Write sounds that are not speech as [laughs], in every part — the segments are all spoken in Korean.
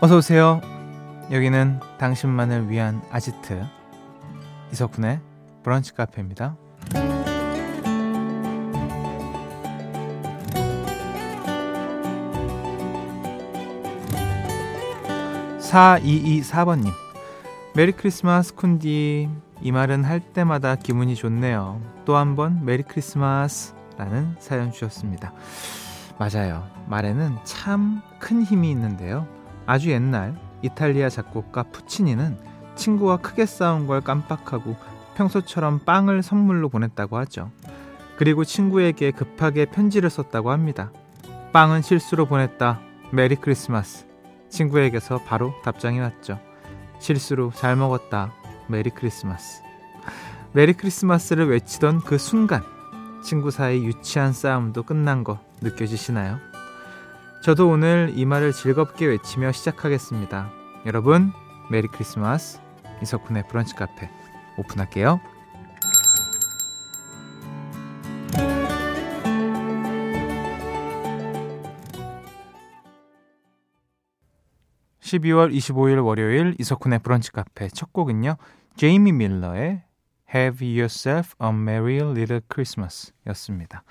어서 오세요. 여기는 당신만을 위한 아지트 이석훈의 브런치 카페입니다. 4224번님 메리 크리스마스 쿤디 이 말은 할 때마다 기분이 좋네요. 또 한 번 메리 크리스마스 라는 사연 주셨습니다. 맞아요. 말에는 참 큰 힘이 있는데요. 아주 옛날 이탈리아 작곡가 푸치니는 친구와 크게 싸운 걸 깜빡하고 평소처럼 빵을 선물로 보냈다고 하죠. 그리고 친구에게 급하게 편지를 썼다고 합니다. 빵은 실수로 보냈다. 메리 크리스마스. 친구에게서 바로 답장이 왔죠. 실수로 잘 먹었다. 메리 크리스마스. 메리 크리스마스를 외치던 그 순간 친구 사이 유치한 싸움도 끝난 거 느껴지시나요? 저도 오늘 이 말을 즐겁게 외치며 시작하겠습니다. 여러분, 메리 크리스마스. 이석훈의 브런치 카페 오픈할게요. 12월 25일 월요일 이석훈의 브런치 카페 첫 곡은요. 제이미 밀러의 Have Yourself a Merry Little Christmas 였습니다.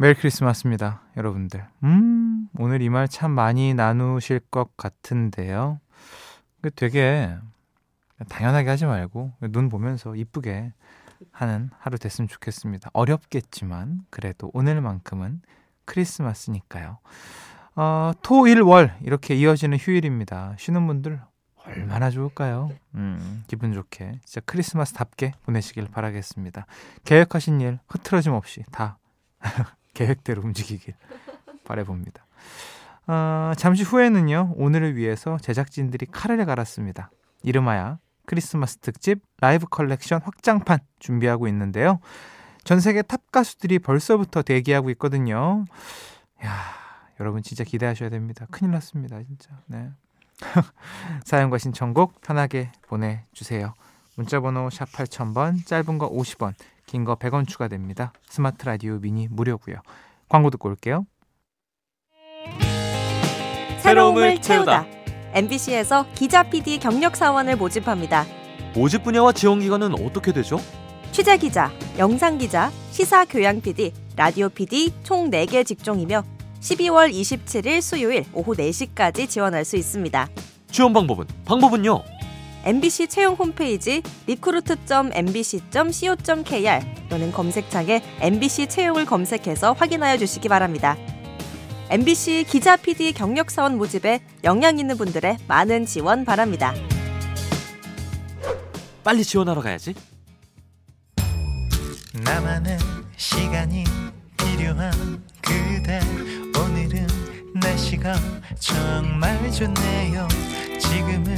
메리 크리스마스입니다, 여러분들. 음, 오늘 이 말 참 많이 나누실 것 같은데요. 그 되게 당연하게 하지 말고 눈 보면서 이쁘게 하는 하루 됐으면 좋겠습니다. 어렵겠지만 그래도 오늘만큼은 크리스마스니까요. 어, 토, 일, 월 이렇게 이어지는 휴일입니다. 쉬는 분들 얼마나 좋을까요? 음, 기분 좋게 진짜 크리스마스답게 보내시길 바라겠습니다. 계획하신 일 흐트러짐 없이 다 계획대로 움직이길 바래봅니다. 어, 잠시 후에는요 오늘을 위해서 제작진들이 칼을 갈았습니다. 이름하여 크리스마스 특집 라이브 컬렉션 확장판 준비하고 있는데요. 전 세계 탑 가수들이 벌써부터 대기하고 있거든요. 야, 여러분 진짜 기대하셔야 됩니다. 큰일 났습니다, 진짜. 네. [laughs] 사연과 신청곡 편하게 보내주세요. 문자번호 샵 8000번, 짧은 거 50원, 긴 거 100원 추가됩니다. 스마트 라디오 미니 무료고요. 광고 듣고 올게요. 새로움을 채우다. MBC에서 기자 PD 경력 사원을 모집합니다. 모집 분야와 지원 기간은 어떻게 되죠? 취재 기자, 영상 기자, 시사 교양 PD, 라디오 PD 총 4개 직종이며 12월 27일 수요일 오후 4시까지 지원할 수 있습니다. 지원 방법은 방법은요. MBC 채용 홈페이지 recruit.mbc.co.kr 또는 검색창에 MBC 채용을 검색해서 확인하여 주시기 바랍니다. MBC 기자 PD 경력 사원 모집에 역량 있는 분들의 많은 지원 바랍니다. 빨리 지원하러 가야지. 나만의 시간이 필요한 그대 날씨가 정말 좋네요 지금은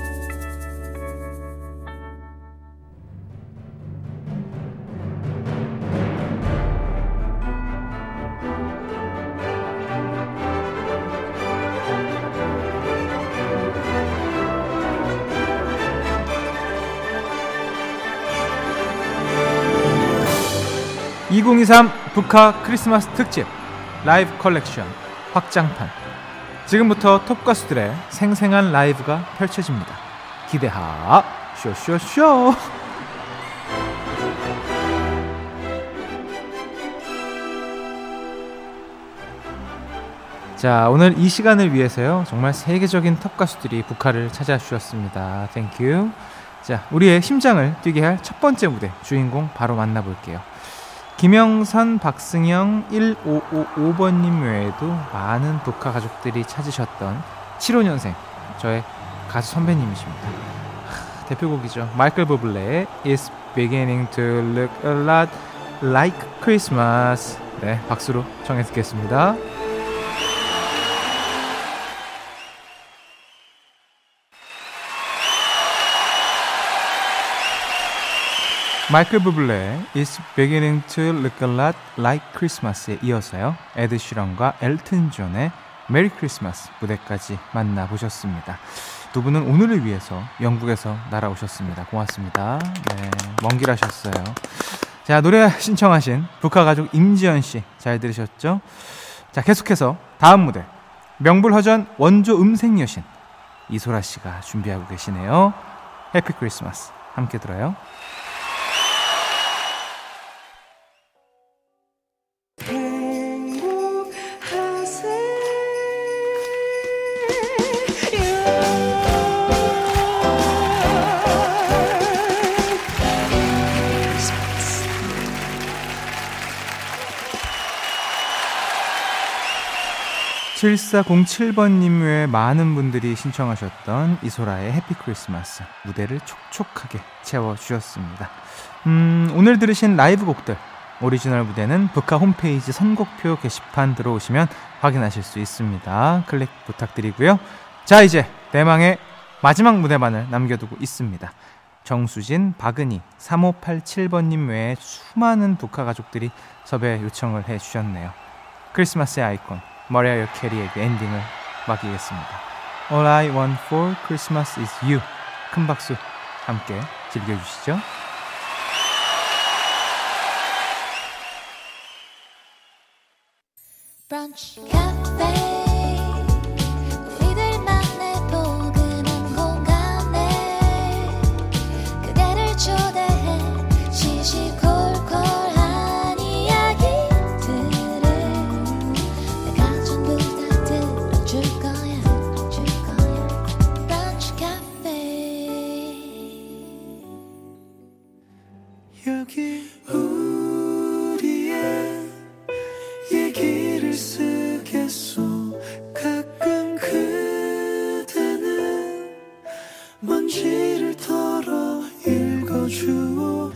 2023 북카 크리스마스 특집 라이브 컬렉션 확장판 지금부터 톱 가수들의 생생한 라이브가 펼쳐집니다. 기대하 쇼쇼쇼 자 오늘 이 시간을 위해서요 정말 세계적인 톱 가수들이 북카를 찾아주셨습니다. Thank you 자 우리의 심장을 뛰게 할 첫 번째 무대 주인공 바로 만나볼게요. 김영선, 박승영 1555번님 외에도 많은 북카 가족들이 찾으셨던 75년생 저의 가수 선배님이십니다. 하, 대표곡이죠. 마이클 버블레의 It's beginning to look a lot like Christmas. 네, 박수로 청해 듣겠습니다. 마이클 부블레의 It's Beginning to Look a Lot Like Christmas에 이어서요. 에드 시런과 엘튼 존의 Merry Christmas 무대까지 만나보셨습니다. 두 분은 오늘을 위해서 영국에서 날아오셨습니다. 고맙습니다. 네, 먼길 하셨어요. 자, 노래 신청하신 북카 가족 임지연 씨 잘 들으셨죠? 자, 계속해서 다음 무대 명불허전 원조 음색 여신 이소라 씨가 준비하고 계시네요. 해피 크리스마스 함께 들어요. (7407번님) 외에 많은 분들이 신청하셨던 이소라의 해피 크리스마스 무대를 촉촉하게 채워주셨습니다 음 오늘 들으신 라이브 곡들 오리지널 무대는 북카 홈페이지 선곡표 게시판 들어오시면 확인하실 수 있습니다. 클릭 부탁드리고요. 자, 이제 대망의 마지막 무대만을 남겨두고 있습니다. 정수진, 박은희, 3587번님 외에 수많은 북카 가족들이 섭외 요청을 해주셨네요. 크리스마스의 아이콘, 머라이어 캐리에게 엔딩을 맡기겠습니다. All I want for Christmas is you. 큰 박수 함께 즐겨주시죠. 브런치 주오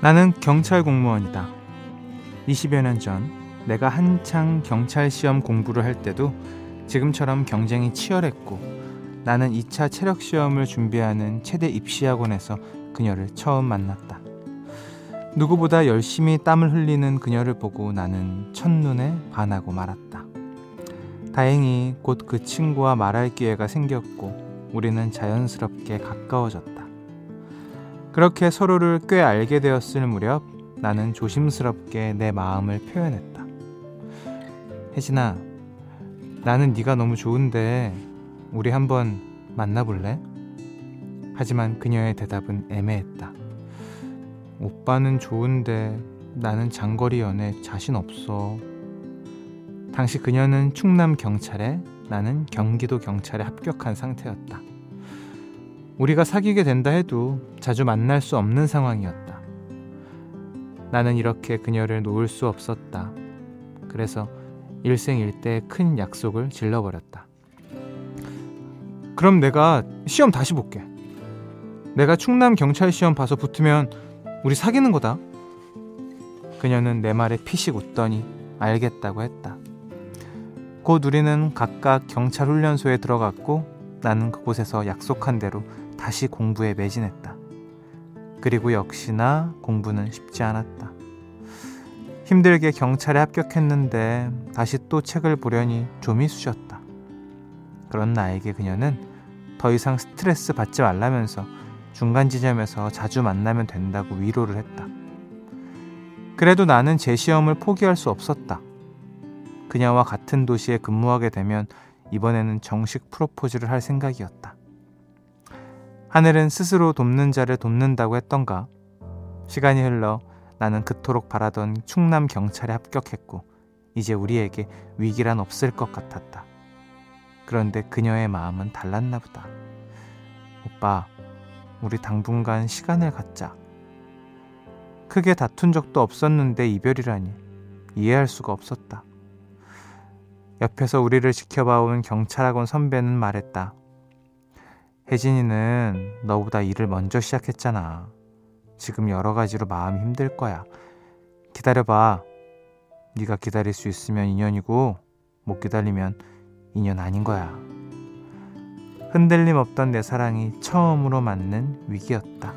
나는 경찰 공무원이다. 20여 년 전 내가 한창 경찰 시험 공부를 할 때도 지금처럼 경쟁이 치열했고 나는 2차 체력 시험을 준비하는 체대 입시 학원에서 그녀를 처음 만났다. 누구보다 열심히 땀을 흘리는 그녀를 보고 나는 첫눈에 반하고 말았다. 다행히 곧 그 친구와 말할 기회가 생겼고 우리는 자연스럽게 가까워졌다. 그렇게 서로를 꽤 알게 되었을 무렵 나는 조심스럽게 내 마음을 표현했다. 혜진아, 나는 네가 너무 좋은데 우리 한번 만나볼래? 하지만 그녀의 대답은 애매했다. 오빠는 좋은데 나는 장거리 연애 자신 없어. 당시 그녀는 충남 경찰에 나는 경기도 경찰에 합격한 상태였다. 우리가 사귀게 된다 해도 자주 만날 수 없는 상황이었다. 나는 이렇게 그녀를 놓을 수 없었다. 그래서 일생일대 큰 약속을 질러버렸다. 그럼 내가 시험 다시 볼게. 내가 충남 경찰 시험 봐서 붙으면 우리 사귀는 거다. 그녀는 내 말에 피식 웃더니 알겠다고 했다. 곧 우리는 각각 경찰 훈련소에 들어갔고 나는 그곳에서 약속한 대로 다시 공부에 매진했다. 그리고 역시나 공부는 쉽지 않았다. 힘들게 경찰에 합격했는데 다시 또 책을 보려니 좀이 쑤셨다. 그런 나에게 그녀는 더 이상 스트레스 받지 말라면서 중간 지점에서 자주 만나면 된다고 위로를 했다. 그래도 나는 제 시험을 포기할 수 없었다. 그녀와 같은 도시에 근무하게 되면 이번에는 정식 프로포즈를 할 생각이었다. 하늘은 스스로 돕는 자를 돕는다고 했던가. 시간이 흘러 나는 그토록 바라던 충남 경찰에 합격했고 이제 우리에게 위기란 없을 것 같았다. 그런데 그녀의 마음은 달랐나 보다. 오빠, 우리 당분간 시간을 갖자. 크게 다툰 적도 없었는데 이별이라니 이해할 수가 없었다. 옆에서 우리를 지켜봐온 경찰학원 선배는 말했다. 혜진이는 너보다 일을 먼저 시작했잖아. 지금 여러 가지로 마음이 힘들 거야. 기다려봐. 네가 기다릴 수 있으면 인연이고 못 기다리면 인연 아닌 거야. 흔들림 없던 내 사랑이 처음으로 맞는 위기였다.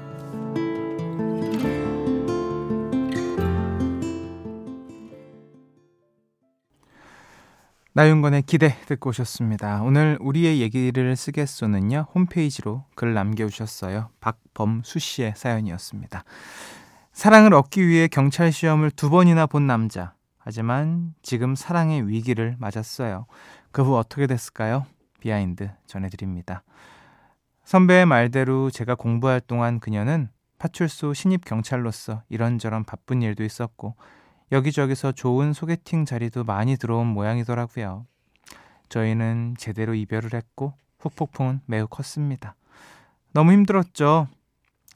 나윤권의 기대 듣고 오셨습니다. 오늘 우리의 얘기를 쓰겠소는요 홈페이지로 글 남겨주셨어요. 박범수 씨의 사연이었습니다. 사랑을 얻기 위해 경찰 시험을 두 번이나 본 남자. 하지만 지금 사랑의 위기를 맞았어요. 그 후 어떻게 됐을까요? 비하인드 전해드립니다. 선배의 말대로 제가 공부할 동안 그녀는 파출소 신입 경찰로서 이런저런 바쁜 일도 있었고 여기저기서 좋은 소개팅 자리도 많이 들어온 모양이더라고요. 저희는 제대로 이별을 했고 후폭풍은 매우 컸습니다. 너무 힘들었죠.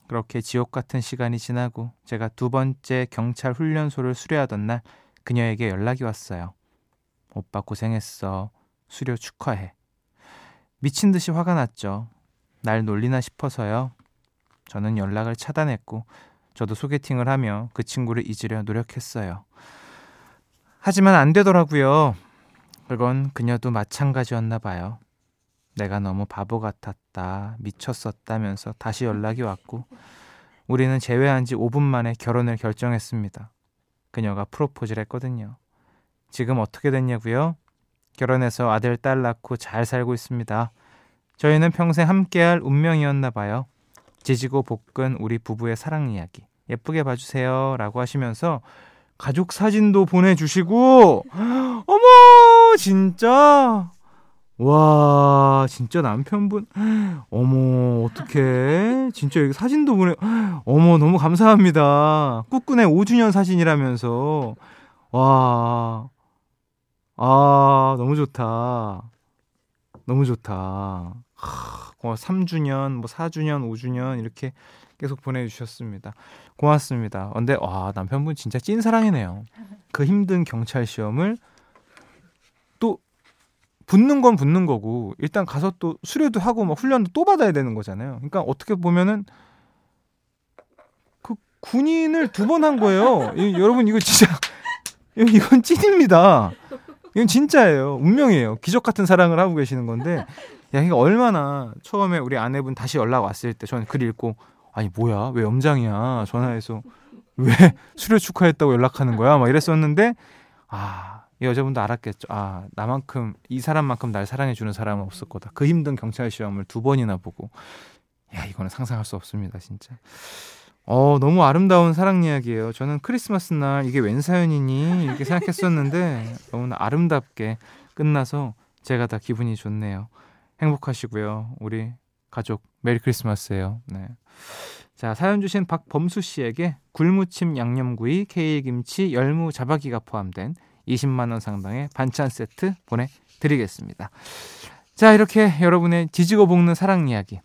그렇게 지옥 같은 시간이 지나고 제가 두 번째 경찰 훈련소를 수료하던 날 그녀에게 연락이 왔어요. 오빠 고생했어. 수료 축하해. 미친 듯이 화가 났죠. 날 놀리나 싶어서요. 저는 연락을 차단했고 저도 소개팅을 하며 그 친구를 잊으려 노력했어요. 하지만 안 되더라고요. 그건 그녀도 마찬가지였나 봐요. 내가 너무 바보 같았다, 미쳤었다면서 다시 연락이 왔고, 우리는 재회한 지 5분 만에 결혼을 결정했습니다. 그녀가 프로포즈를 했거든요. 지금 어떻게 됐냐고요? 결혼해서 아들, 딸 낳고 잘 살고 있습니다. 저희는 평생 함께할 운명이었나 봐요. 지지고 볶은 우리 부부의 사랑 이야기. 예쁘게 봐주세요. 라고 하시면서 가족 사진도 보내주시고 어머 진짜. 와 진짜 남편분. 어머 어떡해. 진짜 여기 사진도 보내 어머 너무 감사합니다. 꾸꾸네 5주년 사진이라면서. 와 아, 너무 좋다. 너무 좋다. 하, 뭐 3주년, 뭐 4주년, 5주년 이렇게 계속 보내주셨습니다. 고맙습니다. 근데 와 남편분 진짜 찐 사랑이네요. 그 힘든 경찰 시험을 또 붙는 건 붙는 거고 일단 가서 또 수료도 하고 막 훈련도 또 받아야 되는 거잖아요. 그러니까 어떻게 보면은 그 군인을 두 번 한 거예요. 이, 여러분 이거 진짜 [laughs] 이건 찐입니다. 이건 진짜예요. 운명이에요. 기적 같은 사랑을 하고 계시는 건데, [laughs] 야, 이게 얼마나 처음에 우리 아내분 다시 연락 왔을 때 저는 글 읽고, 아니, 뭐야? 왜 염장이야? 전화해서. 왜 수료 축하했다고 연락하는 거야? 막 이랬었는데, 아, 이 여자분도 알았겠죠. 아, 나만큼, 이 사람만큼 날 사랑해주는 사람은 없을 거다. 그 힘든 경찰 시험을 두 번이나 보고. 야, 이거는 상상할 수 없습니다, 진짜. 어, 너무 아름다운 사랑 이야기예요. 저는 크리스마스 날 이게 웬 사연이니 이렇게 생각했었는데 [laughs] 너무나 아름답게 끝나서 제가 다 기분이 좋네요. 행복하시고요. 우리 가족 메리 크리스마스예요. 네. 자, 사연 주신 박범수 씨에게 굴무침 양념구이, 케일김치, 열무 자박이가 포함된 20만 원 상당의 반찬 세트 보내 드리겠습니다. 자, 이렇게 여러분의 지지고 볶는 사랑 이야기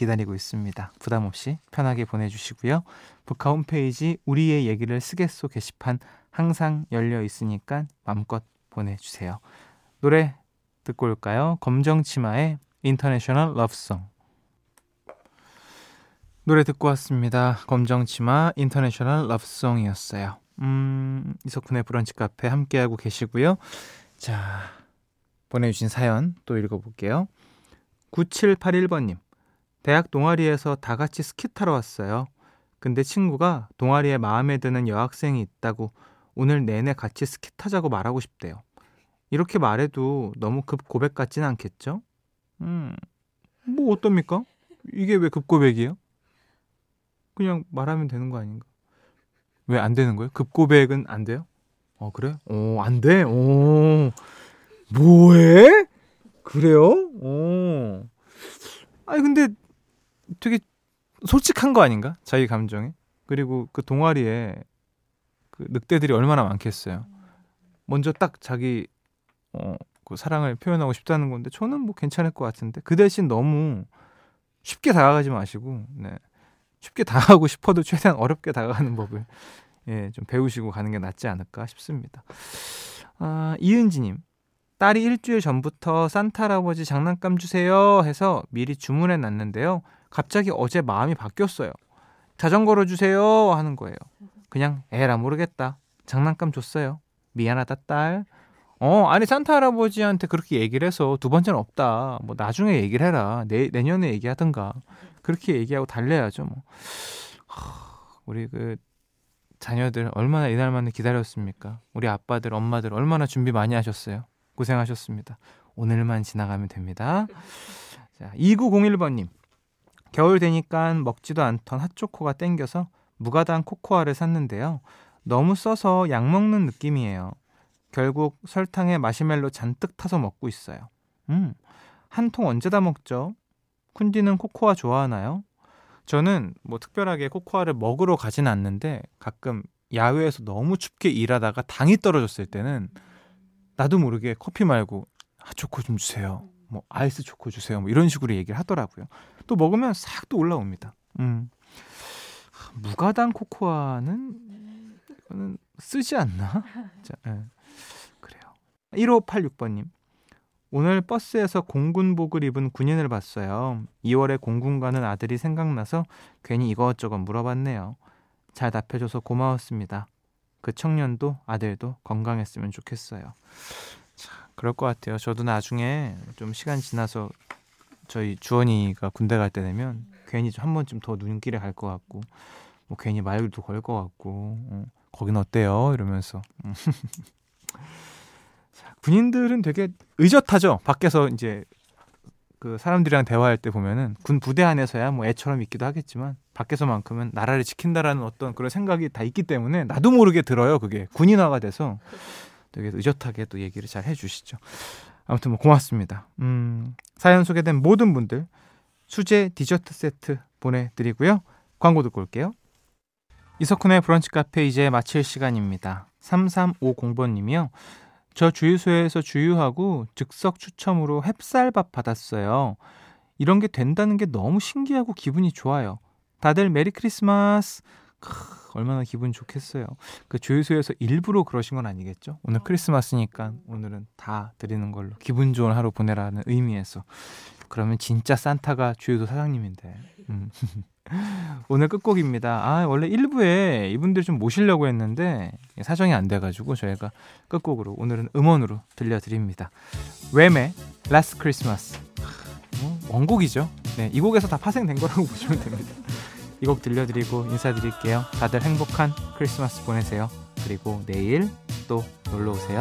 기다리고 있습니다. 부담 없이 편하게 보내주시고요. 북카 홈페이지 우리의 얘기를 쓰겠소 게시판 항상 열려 있으니까 마음껏 보내주세요. 노래 듣고 올까요? 검정치마의 International Love Song 노래 듣고 왔습니다. 검정치마 International Love Song이었어요. 음, 이석훈의 브런치 카페 함께하고 계시고요. 자, 보내주신 사연 또 읽어볼게요. 9781번님. 대학 동아리에서 다 같이 스키 타러 왔어요. 근데 친구가 동아리에 마음에 드는 여학생이 있다고 오늘 내내 같이 스키 타자고 말하고 싶대요. 이렇게 말해도 너무 급 고백 같진 않겠죠? 음, 뭐 어떻습니까? 이게 왜 급 고백이에요? 그냥 말하면 되는 거 아닌가? 왜 안 되는 거예요? 급 고백은 안 돼요? 어, 그래? 어, 안 돼? 어, 뭐해? 그래요? 어. 아니, 근데 되게 솔직한 거 아닌가? 자기 감정에. 그리고 그 동아리에 그 늑대들이 얼마나 많겠어요. 먼저 딱 자기 어, 그 사랑을 표현하고 싶다는 건데 저는 뭐 괜찮을 것 같은데 그 대신 너무 쉽게 다가가지 마시고 네. 쉽게 다가가고 싶어도 최대한 어렵게 다가가는 법을 예, 좀 배우시고 가는 게 낫지 않을까 싶습니다. 아, 이은지님 딸이 일주일 전부터 산타 할아버지 장난감 주세요 해서 미리 주문해 놨는데요. 갑자기 어제 마음이 바뀌었어요. 자전거로 주세요 하는 거예요. 그냥 에라 모르겠다. 장난감 줬어요. 미안하다 딸. 어 아니 산타 할아버지한테 그렇게 얘기를 해서 두 번째는 없다. 뭐 나중에 얘기를 해라. 내 내년에 얘기하든가 그렇게 얘기하고 달래야죠. 뭐 하, 우리 그 자녀들 얼마나 이날만을 기다렸습니까? 우리 아빠들 엄마들 얼마나 준비 많이 하셨어요. 고생하셨습니다. 오늘만 지나가면 됩니다. 자 2901번님 겨울 되니까 먹지도 않던 핫초코가 땡겨서 무가당 코코아를 샀는데요. 너무 써서 약 먹는 느낌이에요. 결국 설탕에 마시멜로 잔뜩 타서 먹고 있어요. 음, 한 통 언제 다 먹죠? 쿤디는 코코아 좋아하나요? 저는 뭐 특별하게 코코아를 먹으러 가진 않는데 가끔 야외에서 너무 춥게 일하다가 당이 떨어졌을 때는 나도 모르게 커피 말고 핫초코 좀 주세요. 뭐 아이스 초코 주세요. 뭐 이런 식으로 얘기를 하더라고요. 또 먹으면 싹 또 올라옵니다. 음. 무가당 코코아는 이거는 쓰지 않나? 자, 예. 그래요. 1586번님. 오늘 버스에서 공군복을 입은 군인을 봤어요. 2월에 공군 가는 아들이 생각나서 괜히 이것저것 물어봤네요. 잘 답해줘서 고마웠습니다. 그 청년도 아들도 건강했으면 좋겠어요. 자, 그럴 것 같아요. 저도 나중에 좀 시간 지나서 저희 주원이가 군대 갈 때 되면 괜히 좀한 번쯤 더 눈길에 갈 것 같고 뭐 괜히 말도 걸 것 같고 어, 거긴 어때요? 이러면서 [laughs] 군인들은 되게 의젓하죠. 밖에서 이제 그 사람들이랑 대화할 때 보면은 군 부대 안에서야 뭐 애처럼 있기도 하겠지만 밖에서만큼은 나라를 지킨다라는 어떤 그런 생각이 다 있기 때문에 나도 모르게 들어요. 그게 군인화가 돼서 되게 의젓하게 또 얘기를 잘 해주시죠. 아무튼 뭐 고맙습니다. 음, 사연 소개된 모든 분들 수제 디저트 세트 보내드리고요. 광고 듣고 올게요. 이석훈의 브런치 카페 이제 마칠 시간입니다. 3350번님이요. 저 주유소에서 주유하고 즉석 추첨으로 햅쌀밥 받았어요. 이런 게 된다는 게 너무 신기하고 기분이 좋아요. 다들 Merry Christmas. 크, 얼마나 기분 좋겠어요. 그 주유소에서 일부러 그러신 건 아니겠죠? 오늘 크리스마스니까 오늘은 다 드리는 걸로 기분 좋은 하루 보내라는 의미에서. 그러면 진짜 산타가 주유소 사장님인데. 음. [laughs] 오늘 끝곡입니다. 아, 원래 1부에 이분들 좀 모시려고 했는데 사정이 안 돼가지고 저희가 끝곡으로 오늘은 음원으로 들려드립니다. 웸의 Last Christmas. 뭐, 원곡이죠. 네, 이 곡에서 다 파생된 거라고 [laughs] 보시면 됩니다. 이 곡 들려드리고 인사드릴게요. 다들 행복한 크리스마스 보내세요. 그리고 내일 또 놀러 오세요.